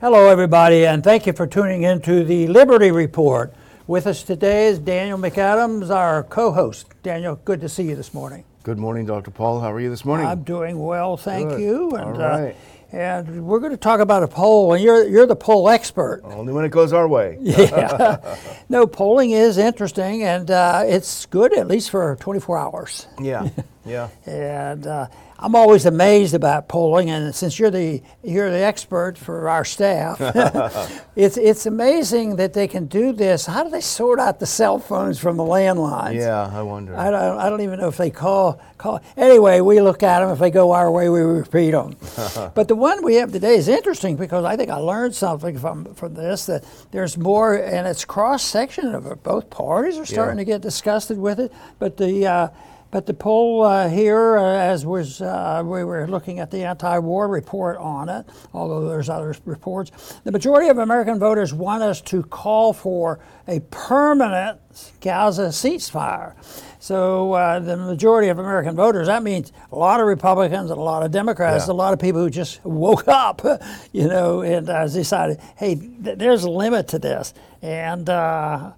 Hello, everybody, and thank you for tuning in to the Liberty Report. With us today is Daniel McAdams, our co host. Daniel, good to see you this morning. Good morning, Dr. Paul. How are you this morning? I'm doing well, thank Good. you. All right. Uh, and we're going to talk about a poll, and you're, you're the poll expert. Only when it goes our way. yeah. no, polling is interesting, and uh, it's good at least for 24 hours. Yeah, yeah. And uh, I'm always amazed about polling, and since you're the you're the expert for our staff, it's it's amazing that they can do this. How do they sort out the cell phones from the landlines? Yeah, I wonder. I don't, I don't even know if they call call. Anyway, we look at them. If they go our way, we repeat them. but the one we have today is interesting because I think I learned something from from this that there's more, and it's cross section of it. Both parties are starting Yeah. to get disgusted with it. But the uh, but the poll uh, here, uh, as was uh, we were looking at the anti-war report on it, although there's other reports, the majority of American voters want us to call for a permanent Gaza ceasefire. So uh, the majority of American voters, that means a lot of Republicans and a lot of Democrats, Yeah. a lot of people who just woke up, you know, and uh, decided, hey, th- there's a limit to this. And uh,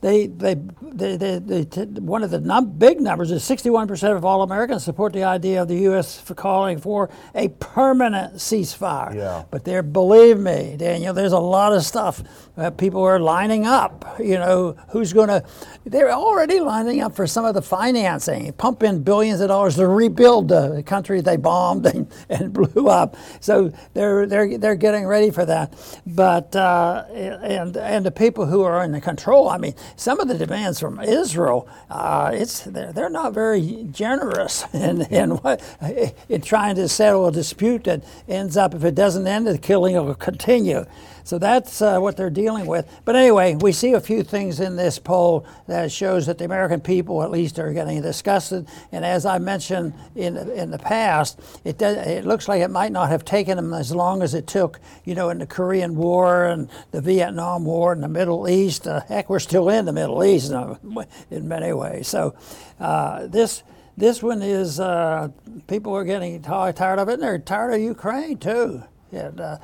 they, they, they, they, they t- one of the num- big numbers is 61% of all Americans support the idea of the U.S. for calling for a permanent ceasefire. Yeah. But there, believe me, Daniel, there's a lot of stuff. Uh, people are lining up. You know, who's going to? They're already lining up for some of the financing, pump in billions of dollars to rebuild the country they bombed and, and blew up. So they're they're they're getting ready for that. But uh, and and the people who are in the control. I mean, some of the demands from Israel, uh, it's they're, they're not very generous in in what in trying to settle a dispute that ends up if it doesn't end, the killing will continue. So that's uh, what they're dealing with. But anyway, we see a few things in this poll that shows that the American people, at least, are getting disgusted. And as I mentioned in in the past, it does, it looks like it might not have taken them as long as it took, you know, in the Korean War and the Vietnam War and the Middle East. Uh, heck, we're still in the Middle East in many ways. So uh, this. This one is uh, people are getting ti- tired of it, and they're tired of Ukraine too. And uh,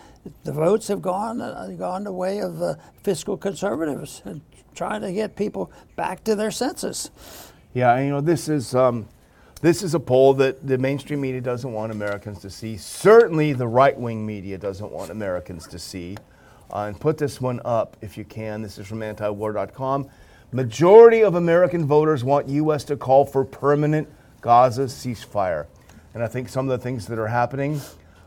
the votes have gone uh, gone the way of uh, fiscal conservatives and trying to get people back to their senses. Yeah, you know, this is um, this is a poll that the mainstream media doesn't want Americans to see. Certainly, the right-wing media doesn't want Americans to see. Uh, and put this one up if you can. This is from antiwar.com. Majority of American voters want U.S. to call for permanent Gaza ceasefire. And I think some of the things that are happening.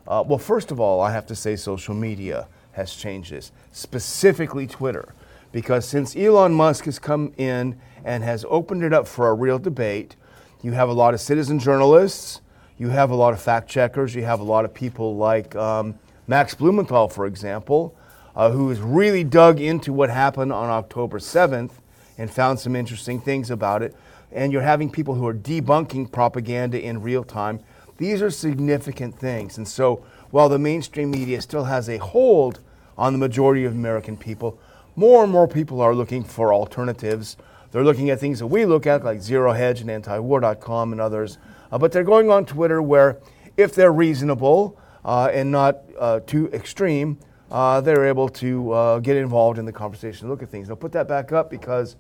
Uh, well, first of all, I have to say social media has changed this, specifically Twitter, because since Elon Musk has come in and has opened it up for a real debate, you have a lot of citizen journalists, you have a lot of fact checkers, you have a lot of people like um, Max Blumenthal, for example, uh, who has really dug into what happened on October 7th and found some interesting things about it. And you're having people who are debunking propaganda in real time. These are significant things. And so while the mainstream media still has a hold on the majority of American people, more and more people are looking for alternatives. They're looking at things that we look at, like Zero Hedge and antiwar.com and others. Uh, but they're going on Twitter where, if they're reasonable uh, and not uh, too extreme, uh, they're able to uh, get involved in the conversation, and look at things. I'll put that back up because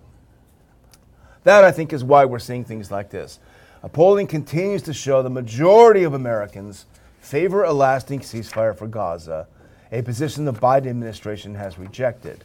that, I think, is why we're seeing things like this. Uh, polling continues to show the majority of Americans favor a lasting ceasefire for Gaza, a position the Biden administration has rejected.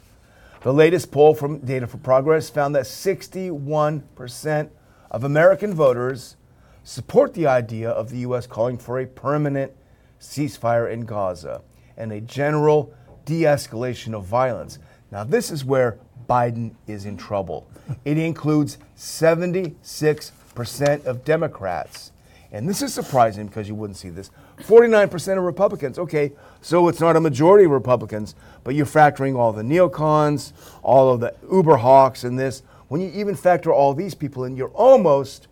The latest poll from Data for Progress found that 61% of American voters support the idea of the U.S. calling for a permanent ceasefire in Gaza and a general de escalation of violence. Now, this is where Biden is in trouble. It includes 76% of Democrats. And this is surprising because you wouldn't see this. 49% of Republicans. Okay, so it's not a majority of Republicans, but you're factoring all the neocons, all of the uber hawks, and this. When you even factor all these people in, you're almost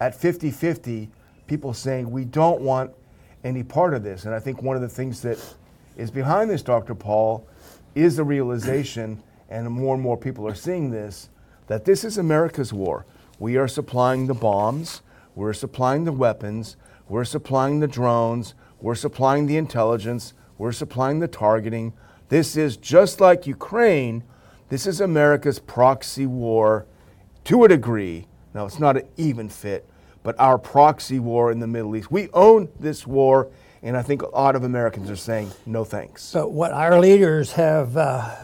at 50 50 people saying we don't want any part of this. And I think one of the things that is behind this, Dr. Paul, is the realization, and more and more people are seeing this, that this is America's war. We are supplying the bombs, we're supplying the weapons, we're supplying the drones, we're supplying the intelligence, We're supplying the targeting. This is just like Ukraine. This is America's proxy war to a degree. Now, it's not an even fit, but our proxy war in the Middle East. We own this war, and I think a lot of Americans are saying no thanks. But what our leaders have uh,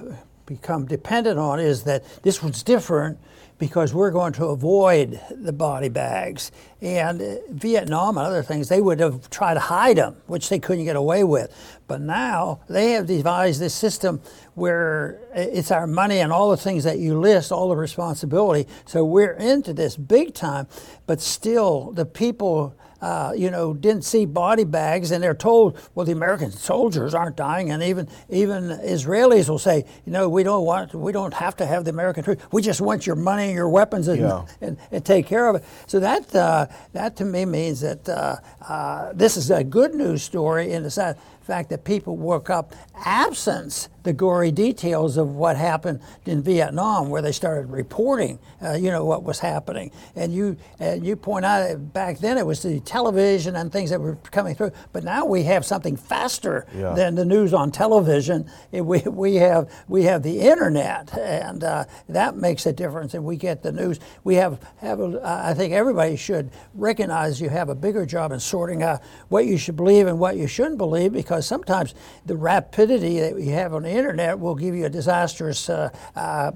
become dependent on is that this was different because we're going to avoid the body bags. And uh, Vietnam and other things, they would have tried to hide them, which they couldn't get away with. But now they have devised this system where it's our money and all the things that you list, all the responsibility. So we're into this big time, but still the people uh, you know, didn't see body bags, and they're told, well, the American soldiers aren't dying, and even even Israelis will say, you know, we don't want, we don't have to have the American troops. We just want your money and your weapons and, yeah. and, and, take care of it. So that uh, that to me means that uh, uh this is a good news story in the sense fact that people woke up absence the gory details of what happened in Vietnam, where they started reporting, uh, you know, what was happening. And you and you point out back then it was the television and things that were coming through, but now we have something faster yeah. than the news on television. It, we, we have we have the internet, and uh, that makes a difference. And we get the news. We have have a, I think everybody should recognize you have a bigger job in sorting out what you should believe and what you shouldn't believe, because sometimes the rapidity that we have on the internet will give you a disastrous uh, uh,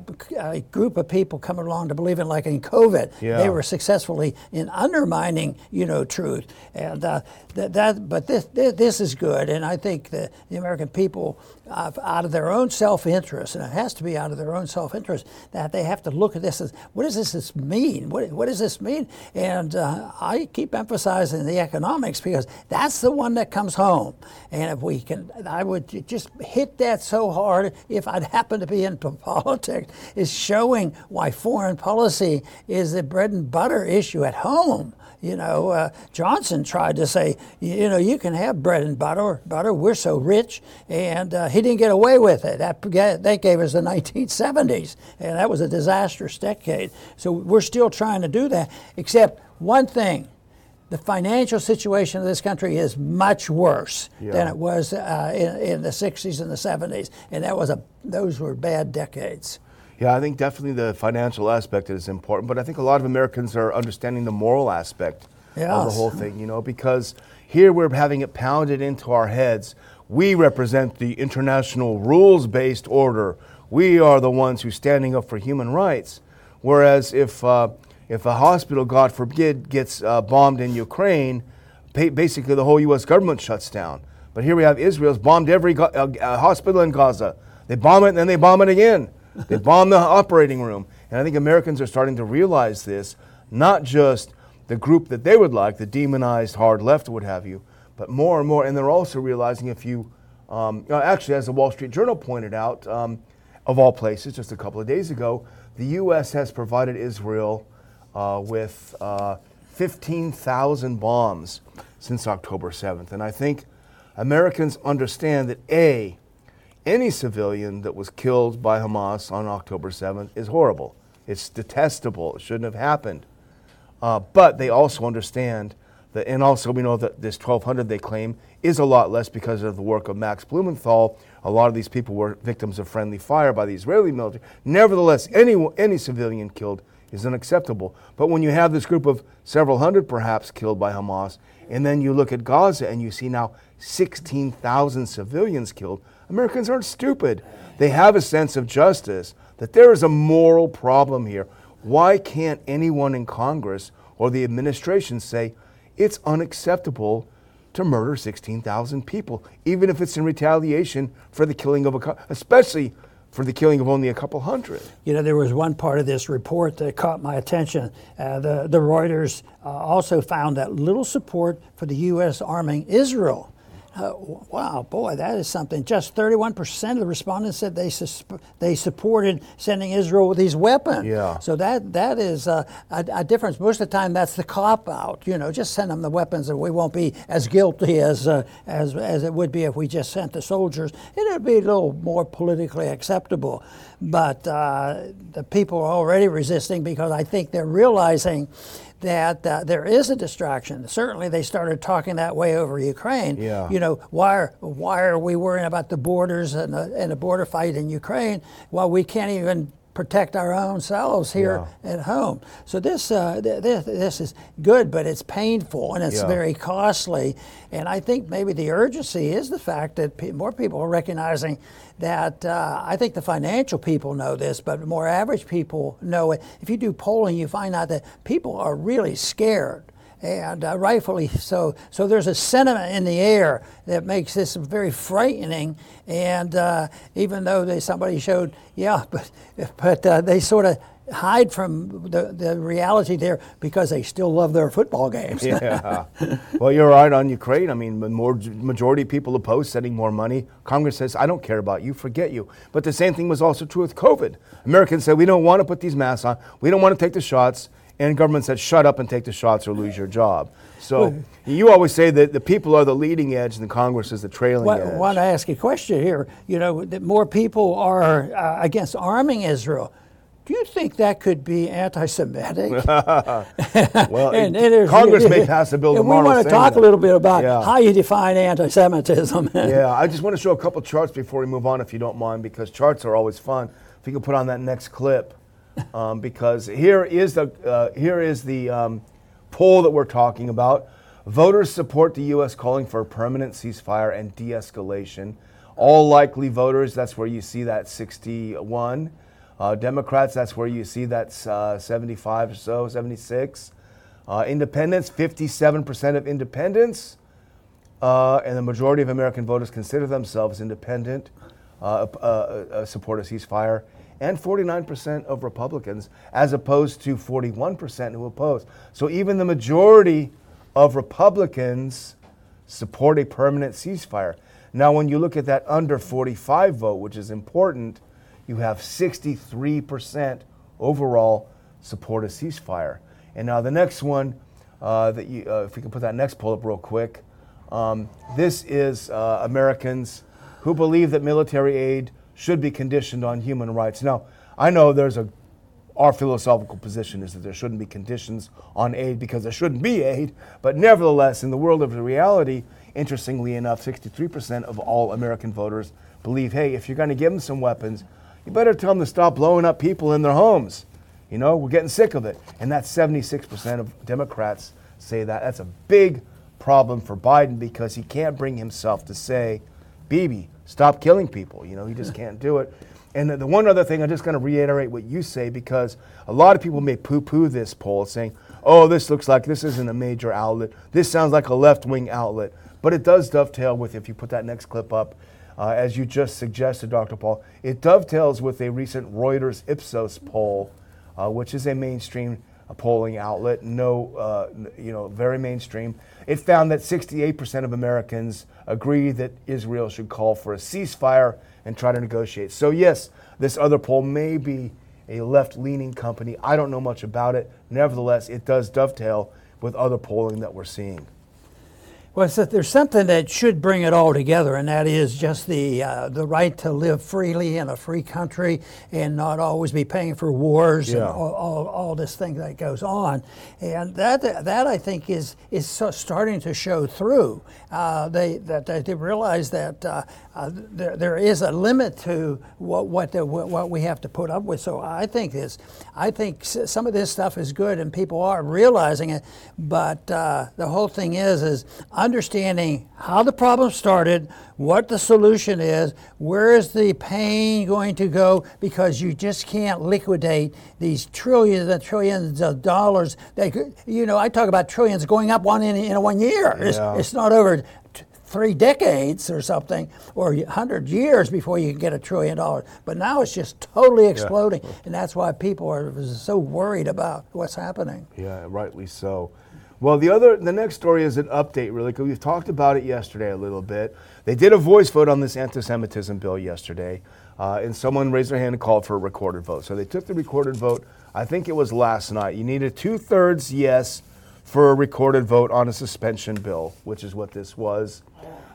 group of people coming along to believe in, like in COVID. Yeah. They were successfully in undermining, you know, truth. And uh, that, that, but this, this is good. And I think the, the American people, out of their own self-interest, and it has to be out of their own self-interest, that they have to look at this as, what does this, this mean? What, what does this mean? And uh, I keep emphasizing the economics because that's the one that comes home. And if we can, I would just hit that so hard if I'd happen to be into politics, is showing why foreign policy is the bread and butter issue at home. You know, uh, Johnson tried to say, you know, you can have bread and butter. Butter, we're so rich, and uh, he didn't get away with it. That that gave us the 1970s, and that was a disastrous decade. So we're still trying to do that. Except one thing, the financial situation of this country is much worse yeah. than it was uh, in, in, the 60s and the 70s, and that was a those were bad decades. Yeah, I think definitely the financial aspect is important, but I think a lot of Americans are understanding the moral aspect yes. of the whole thing, you know, because here we're having it pounded into our heads. We represent the international rules based order. We are the ones who are standing up for human rights. Whereas if uh, if a hospital, God forbid, gets uh, bombed in Ukraine, basically the whole U.S. government shuts down. But here we have Israel's bombed every go- uh, uh, hospital in Gaza. They bomb it and then they bomb it again. They bomb the operating room. And I think Americans are starting to realize this, not just the group that they would like, the demonized hard left, what have you, but more and more. And they're also realizing if you, um, actually, as the Wall Street Journal pointed out, um, of all places, just a couple of days ago, the U.S. has provided Israel uh, with uh, 15,000 bombs since October 7th. And I think Americans understand that A, any civilian that was killed by Hamas on October 7th is horrible. It's detestable. It shouldn't have happened. Uh, but they also understand that, and also we know that this 1,200 they claim is a lot less because of the work of Max Blumenthal. A lot of these people were victims of friendly fire by the Israeli military. Nevertheless, any, any civilian killed is unacceptable. But when you have this group of several hundred perhaps killed by Hamas, and then you look at Gaza and you see now 16,000 civilians killed, Americans aren't stupid. They have a sense of justice, that there is a moral problem here. Why can't anyone in Congress or the administration say it's unacceptable to murder 16,000 people, even if it's in retaliation for the killing of a, especially for the killing of only a couple hundred. You know, there was one part of this report that caught my attention. Uh, the, the Reuters uh, also found that little support for the U.S. arming Israel uh, wow, boy, that is something. Just 31% of the respondents said they they supported sending Israel with these weapons. Yeah. So that that is a, a, a, difference. Most of the time, that's the cop out. You know, just send them the weapons, and we won't be as guilty as uh, as as it would be if we just sent the soldiers. It would be a little more politically acceptable. But uh, the people are already resisting because I think they're realizing that uh, there is a distraction. Certainly, they started talking that way over Ukraine. Yeah. You know, why are, why are we worrying about the borders and the, and the border fight in Ukraine while we can't even protect our own selves here Yeah. at home. So this, uh, th- this this is good, but it's painful and it's Yeah. very costly. And I think maybe the urgency is the fact that pe- more people are recognizing that. Uh, I think the financial people know this, but more average people know it. If you do polling, you find out that people are really scared and uh, rightfully so. So there's a sentiment in the air that makes this very frightening. And uh, even though they, somebody showed, yeah, but but uh, they sort of hide from the, the reality there because they still love their football games. yeah. Well, you're right on Ukraine. I mean, the more majority of people oppose sending more money. Congress says, "I don't care about you, forget you." But the same thing was also true with COVID. Americans said, "We don't want to put these masks on. We don't want to take the shots." And government said, "Shut up and take the shots or lose your job." So you always say that the people are the leading edge and the Congress is the trailing I edge. want to ask a question here. You know, that more people are uh, against arming Israel. Do you think that could be anti-Semitic? Well, And- and Congress may pass a bill and tomorrow. We want to talk that. a little bit about Yeah. how you define anti-Semitism. Yeah, I just want to show a couple charts before we move on, if you don't mind, because charts are always fun. If you could put on that next clip, um, because here is the uh, here is the um, poll that we're talking about. Voters support the U.S. calling for a permanent ceasefire and de-escalation. All likely voters, that's where you see that 61. Uh, Democrats, that's where you see that uh, 75 or so, 76. Uh, independents, 57% of independents. Uh, and the majority of American voters consider themselves independent, uh, support a ceasefire, and 49% of Republicans, as opposed to 41% who oppose. So even the majority of Republicans support a permanent ceasefire. Now, when you look at that under 45 vote, which is important, you have 63% overall support a ceasefire. And now the next one, uh, that you, uh, if we can put that next poll up real quick, um, this is uh, Americans who believe that military aid should be conditioned on human rights. Now, I know there's a our philosophical position is that there shouldn't be conditions on aid because there shouldn't be aid. But nevertheless, in the world of reality, interestingly enough, 63% of all American voters believe, hey, if you're going to give them some weapons, you better tell them to stop blowing up people in their homes. You know, we're getting sick of it. And that's 76% of Democrats say that. That's a big problem for Biden because he can't bring himself to say, Bibi, stop killing people. You know, he just can't do it. And the, the one other thing, I'm just going to reiterate what you say because a lot of people may poo poo this poll saying, oh, this looks like this isn't a major outlet. This sounds like a left wing outlet. But it does dovetail with, if you put that next clip up, uh, as you just suggested, Dr. Paul, it dovetails with a recent Reuters Ipsos poll, uh, which is a mainstream uh, polling outlet, no, uh, you know, very mainstream. It found that 68% of Americans agree that Israel should call for a ceasefire and try to negotiate. So yes, this other poll may be a left-leaning company. I don't know much about it. Nevertheless, it does dovetail with other polling that we're seeing. Well, it's that there's something that should bring it all together, and that is just the uh, the right to live freely in a free country and not always be paying for wars and all, all, all this thing that goes on, and that that I think is is so starting to show through. Uh, they that they, they realize that uh, uh, there, there is a limit to what what, the, what what we have to put up with. So I think this, I think some of this stuff is good, and people are realizing it. But uh, the whole thing is is understanding how the problem started, what the solution is, where is the pain going to go, because you just can't liquidate these trillions and trillions of dollars. That could- you know, I talk about trillions going up one in, in one year. It's, Yeah. it's not over t- three decades or something, or hundred years before you can get a trillion dollars. But now it's just totally exploding, and that's why people are so worried about what's happening. Yeah, rightly so. Well, the other, the next story is an update, really, because we've talked about it yesterday a little bit. They did a voice vote on this anti-Semitism bill yesterday, uh, and someone raised their hand and called for a recorded vote. So they took the recorded vote. I think it was last night. You needed two-thirds yes for a recorded vote on a suspension bill, which is what this was.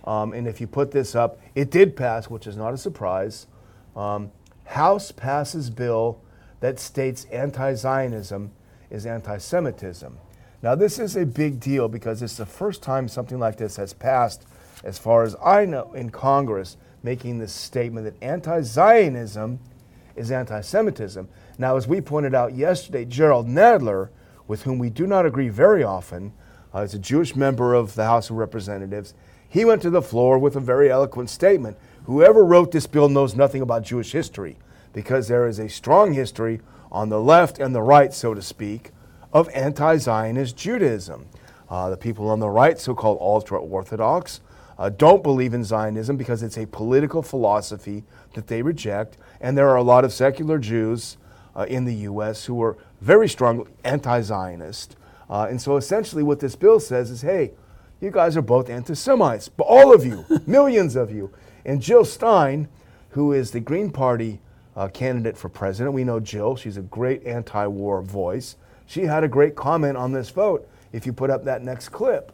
Um, and if you put this up, it did pass, which is not a surprise. Um, House passes bill that states anti-Zionism is anti-Semitism. Now, this is a big deal because it's the first time something like this has passed, as far as I know, in Congress, making this statement that anti Zionism is anti Semitism. Now, as we pointed out yesterday, Jerrold Nadler, with whom we do not agree very often, uh, is a Jewish member of the House of Representatives. He went to the floor with a very eloquent statement. Whoever wrote this bill knows nothing about Jewish history because there is a strong history on the left and the right, so to speak, of anti Zionist Judaism. Uh, the people on the right, so called ultra Orthodox, uh, don't believe in Zionism because it's a political philosophy that they reject. And there are a lot of secular Jews uh, in the U.S. who are very strongly anti Zionist. Uh, and so essentially, what this bill says is hey, you guys are both anti Semites, but all of you, millions of you. And Jill Stein, who is the Green Party uh, candidate for president, we know Jill, she's a great anti war voice. She had a great comment on this vote if you put up that next clip.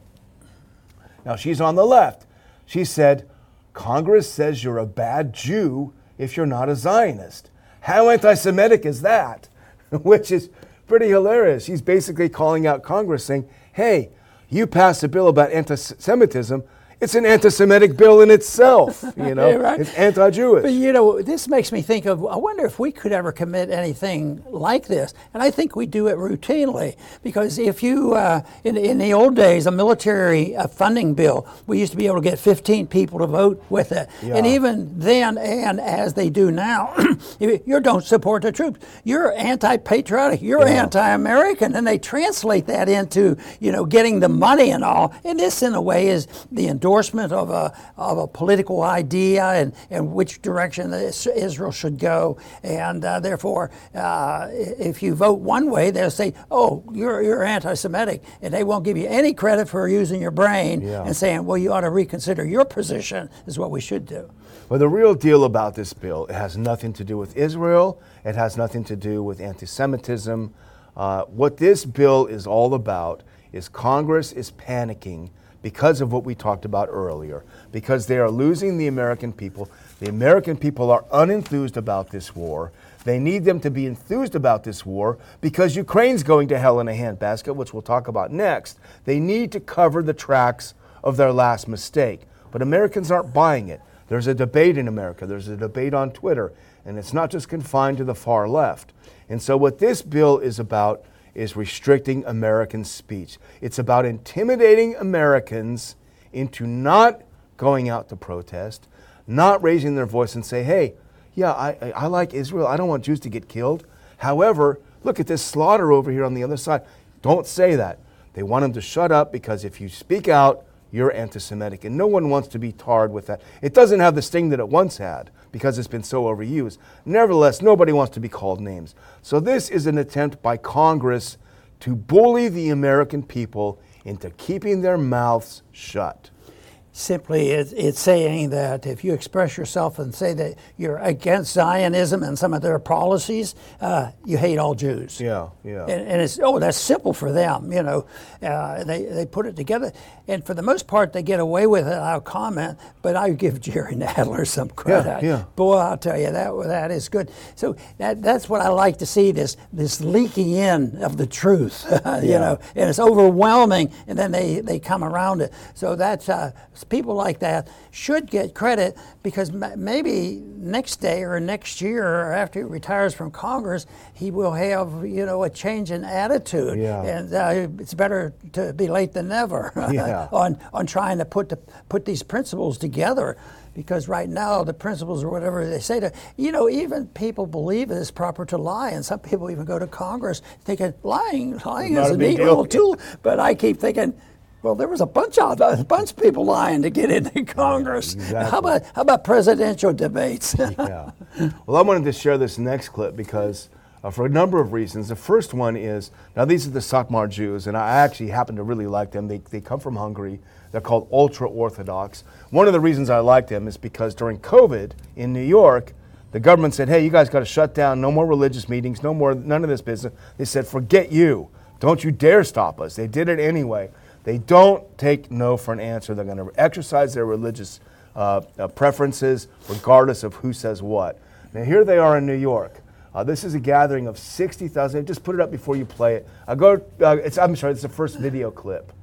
Now, she's on the left. She said, Congress says you're a bad Jew if you're not a Zionist. How anti Semitic is that? Which is pretty hilarious. She's basically calling out Congress saying, hey, you passed a bill about anti Semitism, it's an anti-Semitic bill in itself. You know, right. it's anti-Jewish. But you know, this makes me think of. I wonder if we could ever commit anything like this, and I think we do it routinely because if you, uh, in in the old days, a military uh, funding bill, we used to be able to get 15 people to vote with it, yeah. and even then, and as they do now, you don't support the troops. You're anti-patriotic. You're yeah. anti-American, and they translate that into you know getting the money and all. And this, in a way, is the endorsement endorsement of a, of a political idea and, and which direction Israel should go. And uh, therefore, uh, if you vote one way, they'll say, oh, you're, you're anti Semitic. And they won't give you any credit for using your brain yeah. and saying, well, you ought to reconsider your position, is what we should do. Well, the real deal about this bill, it has nothing to do with Israel, it has nothing to do with anti Semitism. Uh, what this bill is all about is Congress is panicking because of what we talked about earlier, because they are losing the American people. The American people are unenthused about this war. They need them to be enthused about this war because Ukraine's going to hell in a handbasket, which we'll talk about next. They need to cover the tracks of their last mistake. But Americans aren't buying it. There's a debate in America, there's a debate on Twitter, and it's not just confined to the far left. And so, what this bill is about is restricting American speech. It's about intimidating Americans into not going out to protest, not raising their voice and say, hey, yeah, I, I like Israel. I don't want Jews to get killed. However, look at this slaughter over here on the other side. Don't say that. They want them to shut up because if you speak out, you're anti Semitic. And no one wants to be tarred with that. It doesn't have the sting that it once had because it's been so overused. Nevertheless, nobody wants to be called names. So this is an attempt by Congress to bully the American people into keeping their mouths shut. Simply, it's saying that if you express yourself and say that you're against Zionism and some of their policies, uh, you hate all Jews. Yeah, yeah. And, and, it's oh, that's simple for them. You know, uh, they they put it together, and for the most part, they get away with it. I'll comment, but I give Jerry Nadler some credit. Yeah, yeah. Boy, I'll tell you that that is good. So that that's what I like to see this this leaking in of the truth. you yeah. know, and it's overwhelming, and then they they come around it. So that's. Uh, people like that should get credit because maybe next day or next year or after he retires from Congress, he will have you know a change in attitude. Yeah. And uh, it's better to be late than never yeah. on on trying to put the, put these principles together. Because right now the principles or whatever they say to you know even people believe it is proper to lie, and some people even go to Congress thinking lying lying is a neat little tool. But I keep thinking well, there was a bunch of a bunch of people lying to get into Congress. Exactly. How about how about presidential debates? yeah. Well, I wanted to share this next clip because uh, for a number of reasons. The first one is now these are the Satmar Jews, and I actually happen to really like them. They they come from Hungary. They're called ultra Orthodox. One of the reasons I like them is because during COVID in New York. The government said, "Hey, you guys got to shut down. No more religious meetings. No more. None of this business." They said, "Forget you. Don't you dare stop us." They did it anyway. They don't take no for an answer. They're going to exercise their religious uh, uh, preferences regardless of who says what. Now, here they are in New York. Uh, this is a gathering of 60,000. Just put it up before you play it. Uh, go. Uh, it's, I'm sorry. It's the first video clip.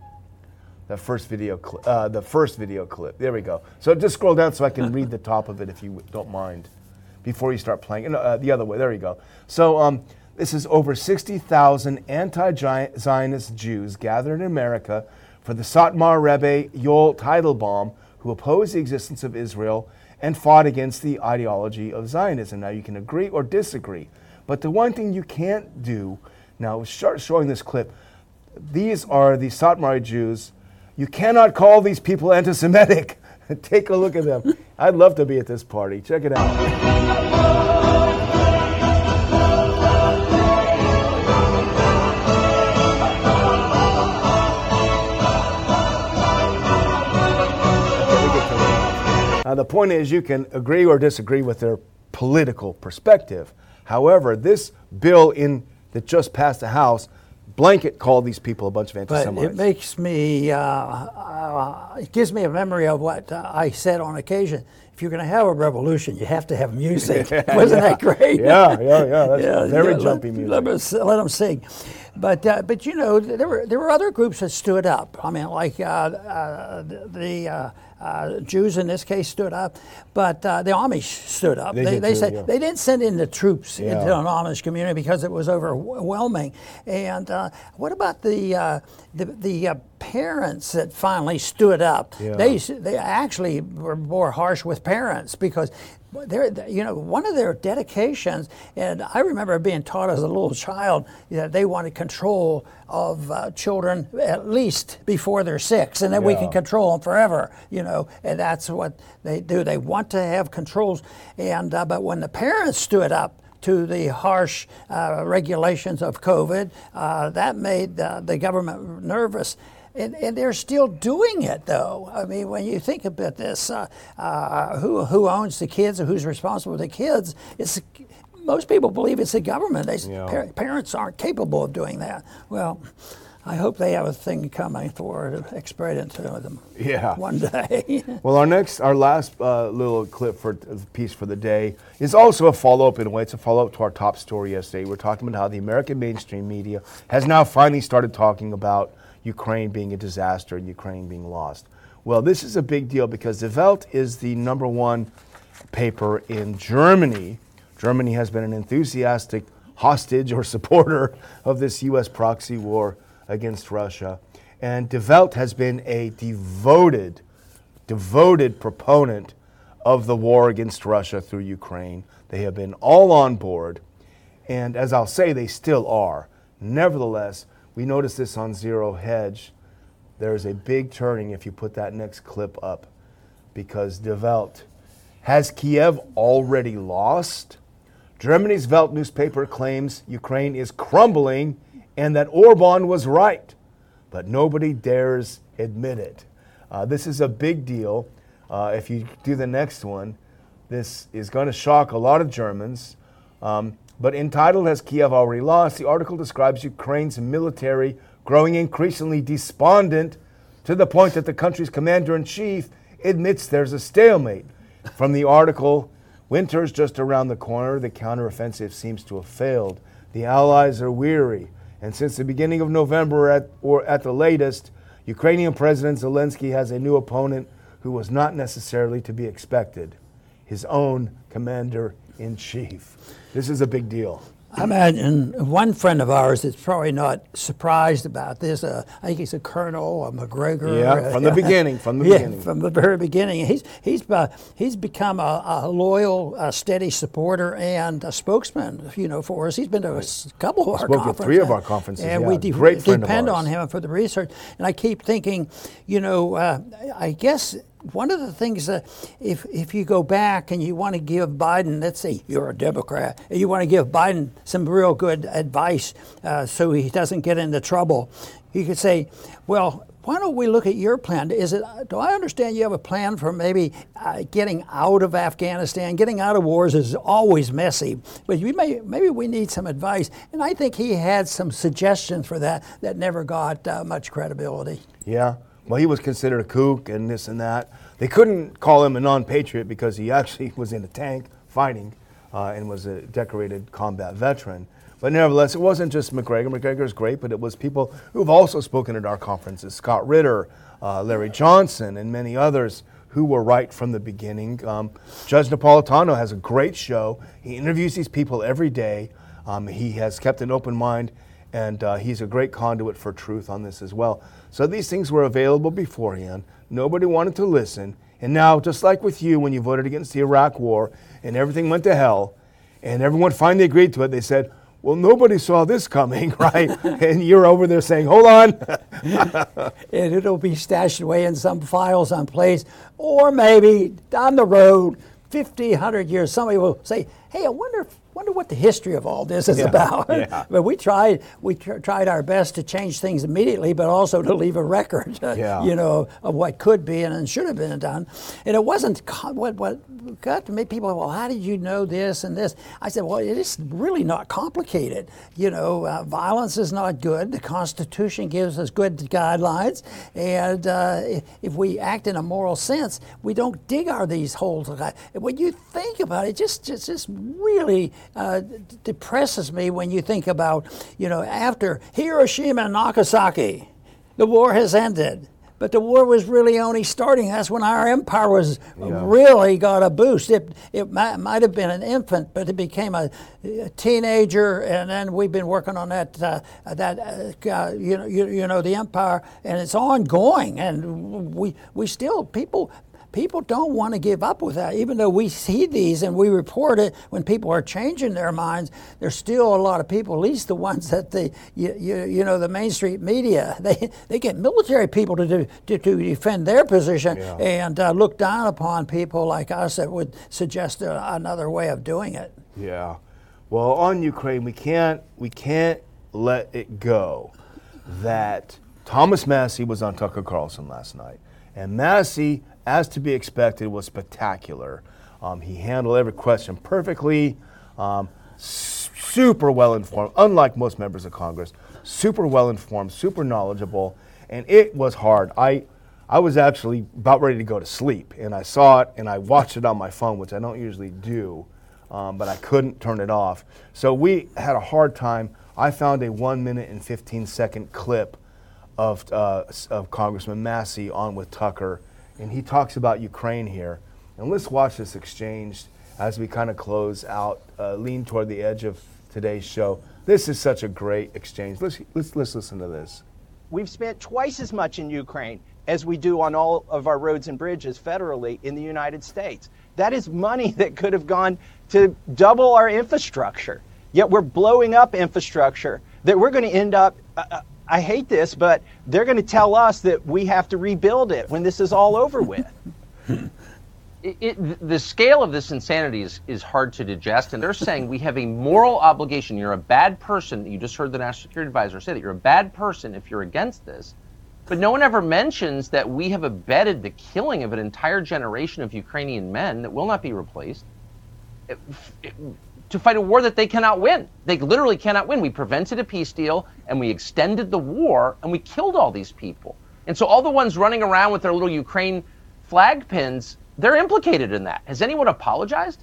The first video clip. Uh, the first video clip. There we go. So just scroll down so I can read the top of it if you don't mind, before you start playing. Uh, the other way. There you go. So um, this is over 60,000 anti-Zionist Jews gathered in America for the Satmar Rebbe Yoel Teitelbaum, who opposed the existence of Israel and fought against the ideology of Zionism. Now, you can agree or disagree, but the one thing you can't do, now, start showing this clip. These are the Satmar Jews. You cannot call these people anti Semitic. Take a look at them. I'd love to be at this party. Check it out. Uh, the point is, you can agree or disagree with their political perspective. However, this bill in that just passed the House blanket called these people a bunch of anti-Semites. But it makes me, uh, uh, it gives me a memory of what uh, I said on occasion. If you're going to have a revolution, you have to have music. Wasn't yeah. that great? Yeah, yeah, yeah. That's yeah, very yeah, jumpy let, music. Let, let, them sing. But, uh, but you know, there were, there were other groups that stood up. I mean, like uh, uh, the uh, Jews in this case stood up, but uh, the Amish stood up. They, they, they too, said yeah. they didn't send in the troops Yeah. into an Amish community because it was overwhelming. And uh, what about the uh, the, the uh, parents that finally stood up? Yeah. They they actually were more harsh with parents because. They're, you know, one of their dedications, and I remember being taught as a little child that they wanted control of uh, children at least before they're six, and then we can control them forever. You know, and that's what they do. They want to have controls, and uh, but when the parents stood up to the harsh uh, regulations of COVID, uh, that made uh, the government nervous. And, and they're still doing it, though. I mean, when you think about this, uh, uh, who, who owns the kids or who's responsible for the kids? It's most people believe it's the government. They, Yeah. par- parents aren't capable of doing that. Well, I hope they have a thing coming for to exploit them Yeah. one day. Well, our next, our last uh, little clip for the piece for the day is also a follow-up in a way. It's a follow-up to our top story yesterday. We're talking about how the American mainstream media has now finally started talking about Ukraine being a disaster and Ukraine being lost. Well, this is a big deal because the Welt is the number one paper in Germany. Germany has been an enthusiastic hostage or supporter of this U.S. proxy war against Russia. And Die Welt has been a devoted, devoted proponent of the war against Russia through Ukraine. They have been all on board. And as I'll say, they still are. Nevertheless, we notice this on Zero Hedge. There is a big turning if you put that next clip up because Die Welt has Kiev already lost? Germany's Welt newspaper claims Ukraine is crumbling and that Orban was right, but nobody dares admit it. Uh, this is a big deal. Uh, if you do the next one, this is going to shock a lot of Germans. Um, but entitled Has Kiev Already Lost? The article describes Ukraine's military growing increasingly despondent to the point that the country's commander in chief admits there's a stalemate. From the article, winter's just around the corner. The counteroffensive seems to have failed. The Allies are weary. And since the beginning of November, at, or at the latest, Ukrainian President Zelensky has a new opponent who was not necessarily to be expected his own commander in chief. This is a big deal. I imagine one friend of ours that's probably not surprised about this. Uh, I think he's a colonel, a Macgregor. Yeah, uh, from the beginning, from the yeah, beginning. from the very beginning. He's he's uh, he's become a, a loyal, uh, steady supporter and a spokesman. You know, for us. He's been to a couple of our Spoke conferences. three of our conferences, and yeah. we de- Great friend of depend on him for the research. And I keep thinking, you know, uh, I guess one of the things that if if you go back and you want to give Biden, let's say you're a Democrat, you want to give Biden some real good advice uh, so he doesn't get into trouble, you could say, well. Why don't we look at your plan? Is it? Do I understand you have a plan for maybe uh, getting out of Afghanistan? Getting out of wars is always messy, but may maybe we need some advice. And I think he had some suggestions for that that never got uh, much credibility. Yeah. Well, he was considered a kook and this and that. They couldn't call him a non patriot because he actually was in a tank fighting. uh, and was a decorated combat veteran. But nevertheless, it wasn't just Macgregor. Macgregor is great, but it was people who've also spoken at our conferences Scott Ritter, uh, Larry Johnson, and many others who were right from the beginning. Um, Judge Napolitano has a great show. He interviews these people every day. Um, he has kept an open mind, and uh, he's a great conduit for truth on this as well. So these things were available beforehand. Nobody wanted to listen. And now, just like with you when you voted against the Iraq War and everything went to hell, and everyone finally agreed to it, they said, well, nobody saw this coming, right? and you're over there saying, hold on. and it'll be stashed away in some files someplace. Or maybe down the road, 50, 100 years, somebody will say, hey, I wonder if wonder what the history of all this is Yeah, about. yeah. but we tried we tr- tried our best to change things immediately, but also to leave a record, uh, Yeah. you know, of what could be and, should have been done. And it wasn't co- what what got to make people. Well, how did you know this and this? I said, well, it is really not complicated. You know, uh, violence is not good. The Constitution gives us good guidelines, and uh, i- if we act in a moral sense, we don't dig our these holes. When you think about it, it just just, just really uh, depresses me when you think about, you know, after Hiroshima and Nagasaki, the war has ended. But the war was really only starting. That's when our empire was really got a boost. It, it might, might have been an infant, but it became a, a teenager, and then we've been working on that. Uh, that uh, uh, you know, you, you know, the empire, and it's ongoing. And we we still people people don't want to give up with that. Even though we see these and we report it when people are changing their minds, there's still a lot of people, at least the ones that the you, you, you know the Main Street media, they they get military people to do, to, to defend their position Yeah. and uh, look down upon people like us that would suggest a, another way of doing it. Yeah. Well, on Ukraine, we can't we can't let it go that Thomas Massie was on Tucker Carlson last night, and Massie, as to be expected, was spectacular. Um, he handled every question perfectly. Um, super well informed, unlike most members of Congress. Super well informed, super knowledgeable, and it was hard. I I was actually about ready to go to sleep, and I saw it, and I watched it on my phone, which I don't usually do um, but I couldn't turn it off. So we had a hard time. I found a one minute and 15 second clip of, uh, of Congressman Massie on with Tucker, and he talks about Ukraine here. And let's watch this exchange as we kind of close out, uh, lean toward the edge of today's show. This is such a great exchange. Let's, let's, let's listen to this. We've spent twice as much in Ukraine as we do on all of our roads and bridges federally in the United States. That is money that could have gone to double our infrastructure. Yet we're blowing up infrastructure that we're going to end up. Uh, uh, I hate this, but they're going to tell us that we have to rebuild it when this is all over with. it, it, the scale of this insanity is, is hard to digest, and they're saying we have a moral obligation. You're a bad person. You just heard the national security advisor say that you're a bad person if you're against this. But no one ever mentions that we have abetted the killing of an entire generation of Ukrainian men that will not be replaced it- it- to fight a war that they cannot win. They literally cannot win. We prevented a peace deal and we extended the war and we killed all these people. And so all the ones running around with their little Ukraine flag pins, they're implicated in that. Has anyone apologized?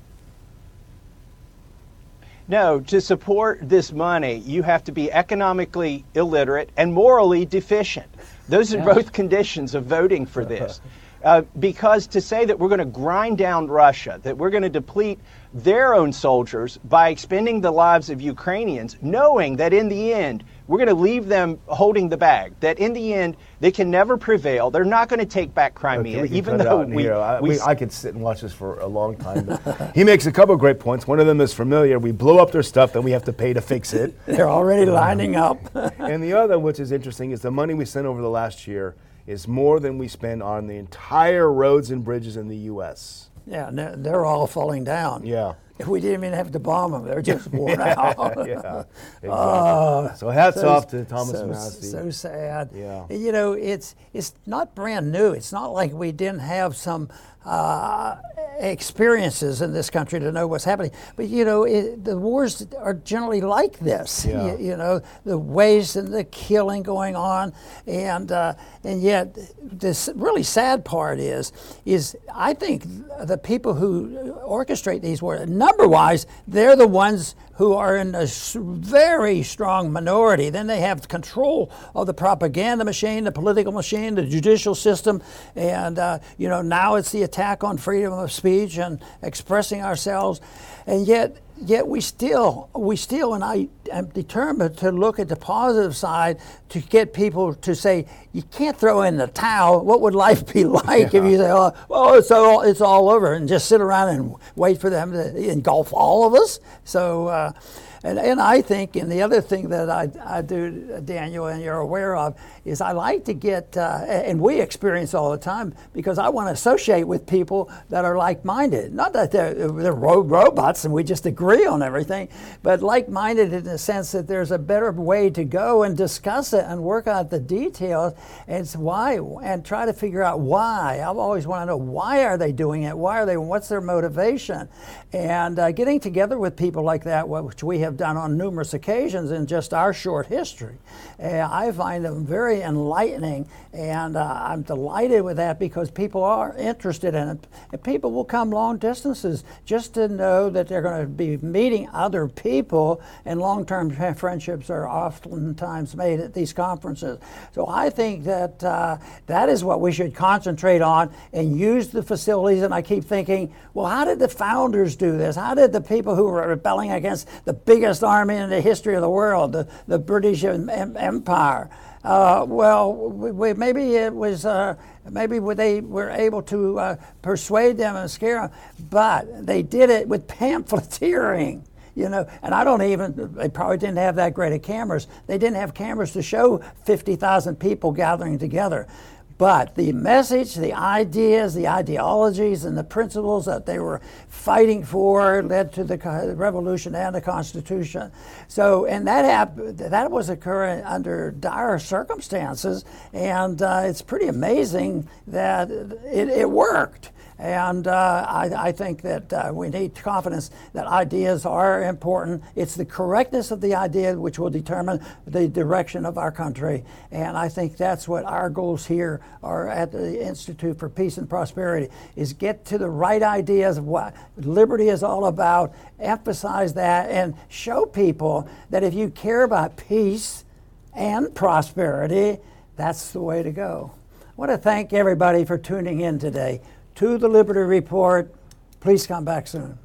No, to support this money, you have to be economically illiterate and morally deficient. Those are both conditions of voting for this. Uh, because to say that we're going to grind down Russia, that we're going to deplete their own soldiers by expending the lives of Ukrainians, knowing that in the end we're going to leave them holding the bag, that in the end they can never prevail, they're not going to take back Crimea, we can even though we. I, we we- I could sit and watch this for a long time. he makes a couple of great points. One of them is familiar. We blow up their stuff, then we have to pay to fix it. They're already lining up. and the other, which is interesting, is the money we sent over the last year is more than we spend on the entire roads and bridges in the U.S. yeah, they're, they're all falling down. Yeah. If we didn't even have to bomb them, they're just worn out. yeah, exactly. so hats off to Thomas so, Massie. So sad. Yeah. You know, it's it's not brand new. It's not like we didn't have some uh, experiences in this country to know what's happening. But you know, it, the wars are generally like this. Yeah. You, you know, the ways and the killing going on, and uh, and yet this really sad part is is I think the people who orchestrate these wars, number wise, they're the ones who are in a very strong minority. Then they have control of the propaganda machine, the political machine, the judicial system, and uh, you know now it's the attack on freedom of speech and expressing ourselves, and yet yet we still we still and I am determined to look at the positive side to get people to say you can't throw in the towel. What would life be like if you say, oh, well, it's all it's all over, and just sit around and wait for them to engulf all of us? So. Uh, and, and I think, and the other thing that I, I do, Daniel, and you're aware of, is I like to get, uh, and we experience all the time, because I want to associate with people that are like minded. Not that they're, they're ro- robots and we just agree on everything, but like minded in the sense that there's a better way to go and discuss it and work out the details and why, and try to figure out why. I've always wanted to know why are they doing it? Why are they, what's their motivation? And uh, getting together with people like that, which we have done on numerous occasions in just our short history, uh, I find them very enlightening, and uh, I'm delighted with that because people are interested in it. And people will come long distances just to know that they're going to be meeting other people, and long-term friendships are oftentimes made at these conferences. So I think that uh, that is what we should concentrate on and use the facilities. And I keep thinking, well, how did the founders do this? How did the people who were rebelling against the biggest army in the history of the world, the, the British em- em- Empire? Uh, well, we, we, maybe it was, uh, maybe they were able to uh, persuade them and scare them, but they did it with pamphleteering. You know, and I don't even, they probably didn't have that great of cameras. They didn't have cameras to show 50,000 people gathering together. But the message, the ideas, the ideologies, and the principles that they were fighting for led to the revolution and the Constitution. So, and that happened, that was occurring under dire circumstances, and uh, it's pretty amazing that it, it worked. And uh, I, I, think that uh, we need confidence that ideas are important. It's the correctness of the idea which will determine the direction of our country. And I think that's what our goals here are at the Institute for Peace and Prosperity is get to the right ideas of what liberty is all about, emphasize that, and show people that if you care about peace and prosperity, that's the way to go. I want to thank everybody for tuning in today to the Liberty Report. Please come back soon.